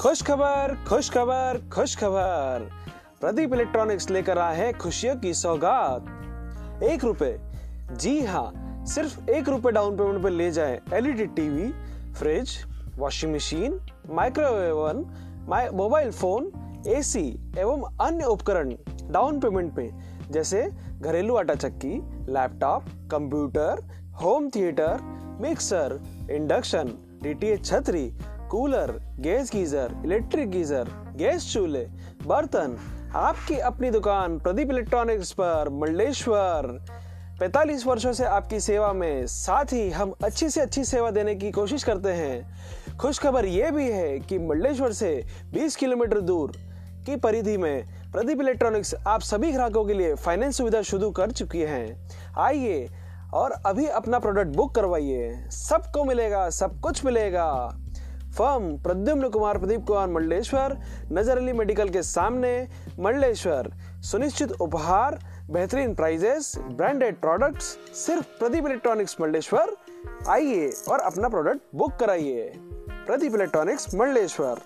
खुश खबर खुश खबर खुश खबर। प्रदीप इलेक्ट्रॉनिक्स लेकर आए हैं खुशियों की सौगात। एक रुपए। जी हाँ सिर्फ़ एक रुपए डाउन पेमेंट पे ले जाए। LED TV fridge washing machine microwave oven mobile phone AC एवं अन्य उपकरण डाउन पेमेंट पे, जैसे घरेलू आटा चक्की laptop computer home theatre mixer induction DTH छतरी cooler, gas geyser, electric geyser, gas चूल्हे, बर्तन, आपकी अपनी दुकान प्रदीप इलेक्ट्रॉनिक्स पर मंडलेश्वर 45 वर्षों से आपकी सेवा में साथ ही हम अच्छी से अच्छी सेवा देने की कोशिश करते हैं। खुश खबर ये भी है कि मंडलेश्वर से 20 किलोमीटर दूर की परिधि में प्रदीप इलेक्ट्रॉनिक्स आप सभी ग्राहकों के लिए फाइनेंस सुविधा शुरू कर चुकी हैं। आइए और अभी अपना प्रोडक्ट बुक करवाइए। सबको मिलेगा, सब कुछ मिलेगा। फर्म प्रद्युम्न कुमार प्रदीप कुमार मंडलेश्वर नज़र अली मेडिकल के सामने, मल्लेश्वर। सुनिश्चित उपहार, बेहतरीन प्राइजेस ब्रांडेड प्रोडक्ट्स सिर्फ़ प्रदीप इलेक्ट्रॉनिक्स मंडलेश्वर आइए और अपना प्रोडक्ट बुक कराइए। प्रदीप इलेक्ट्रॉनिक्स मंडलेश्वर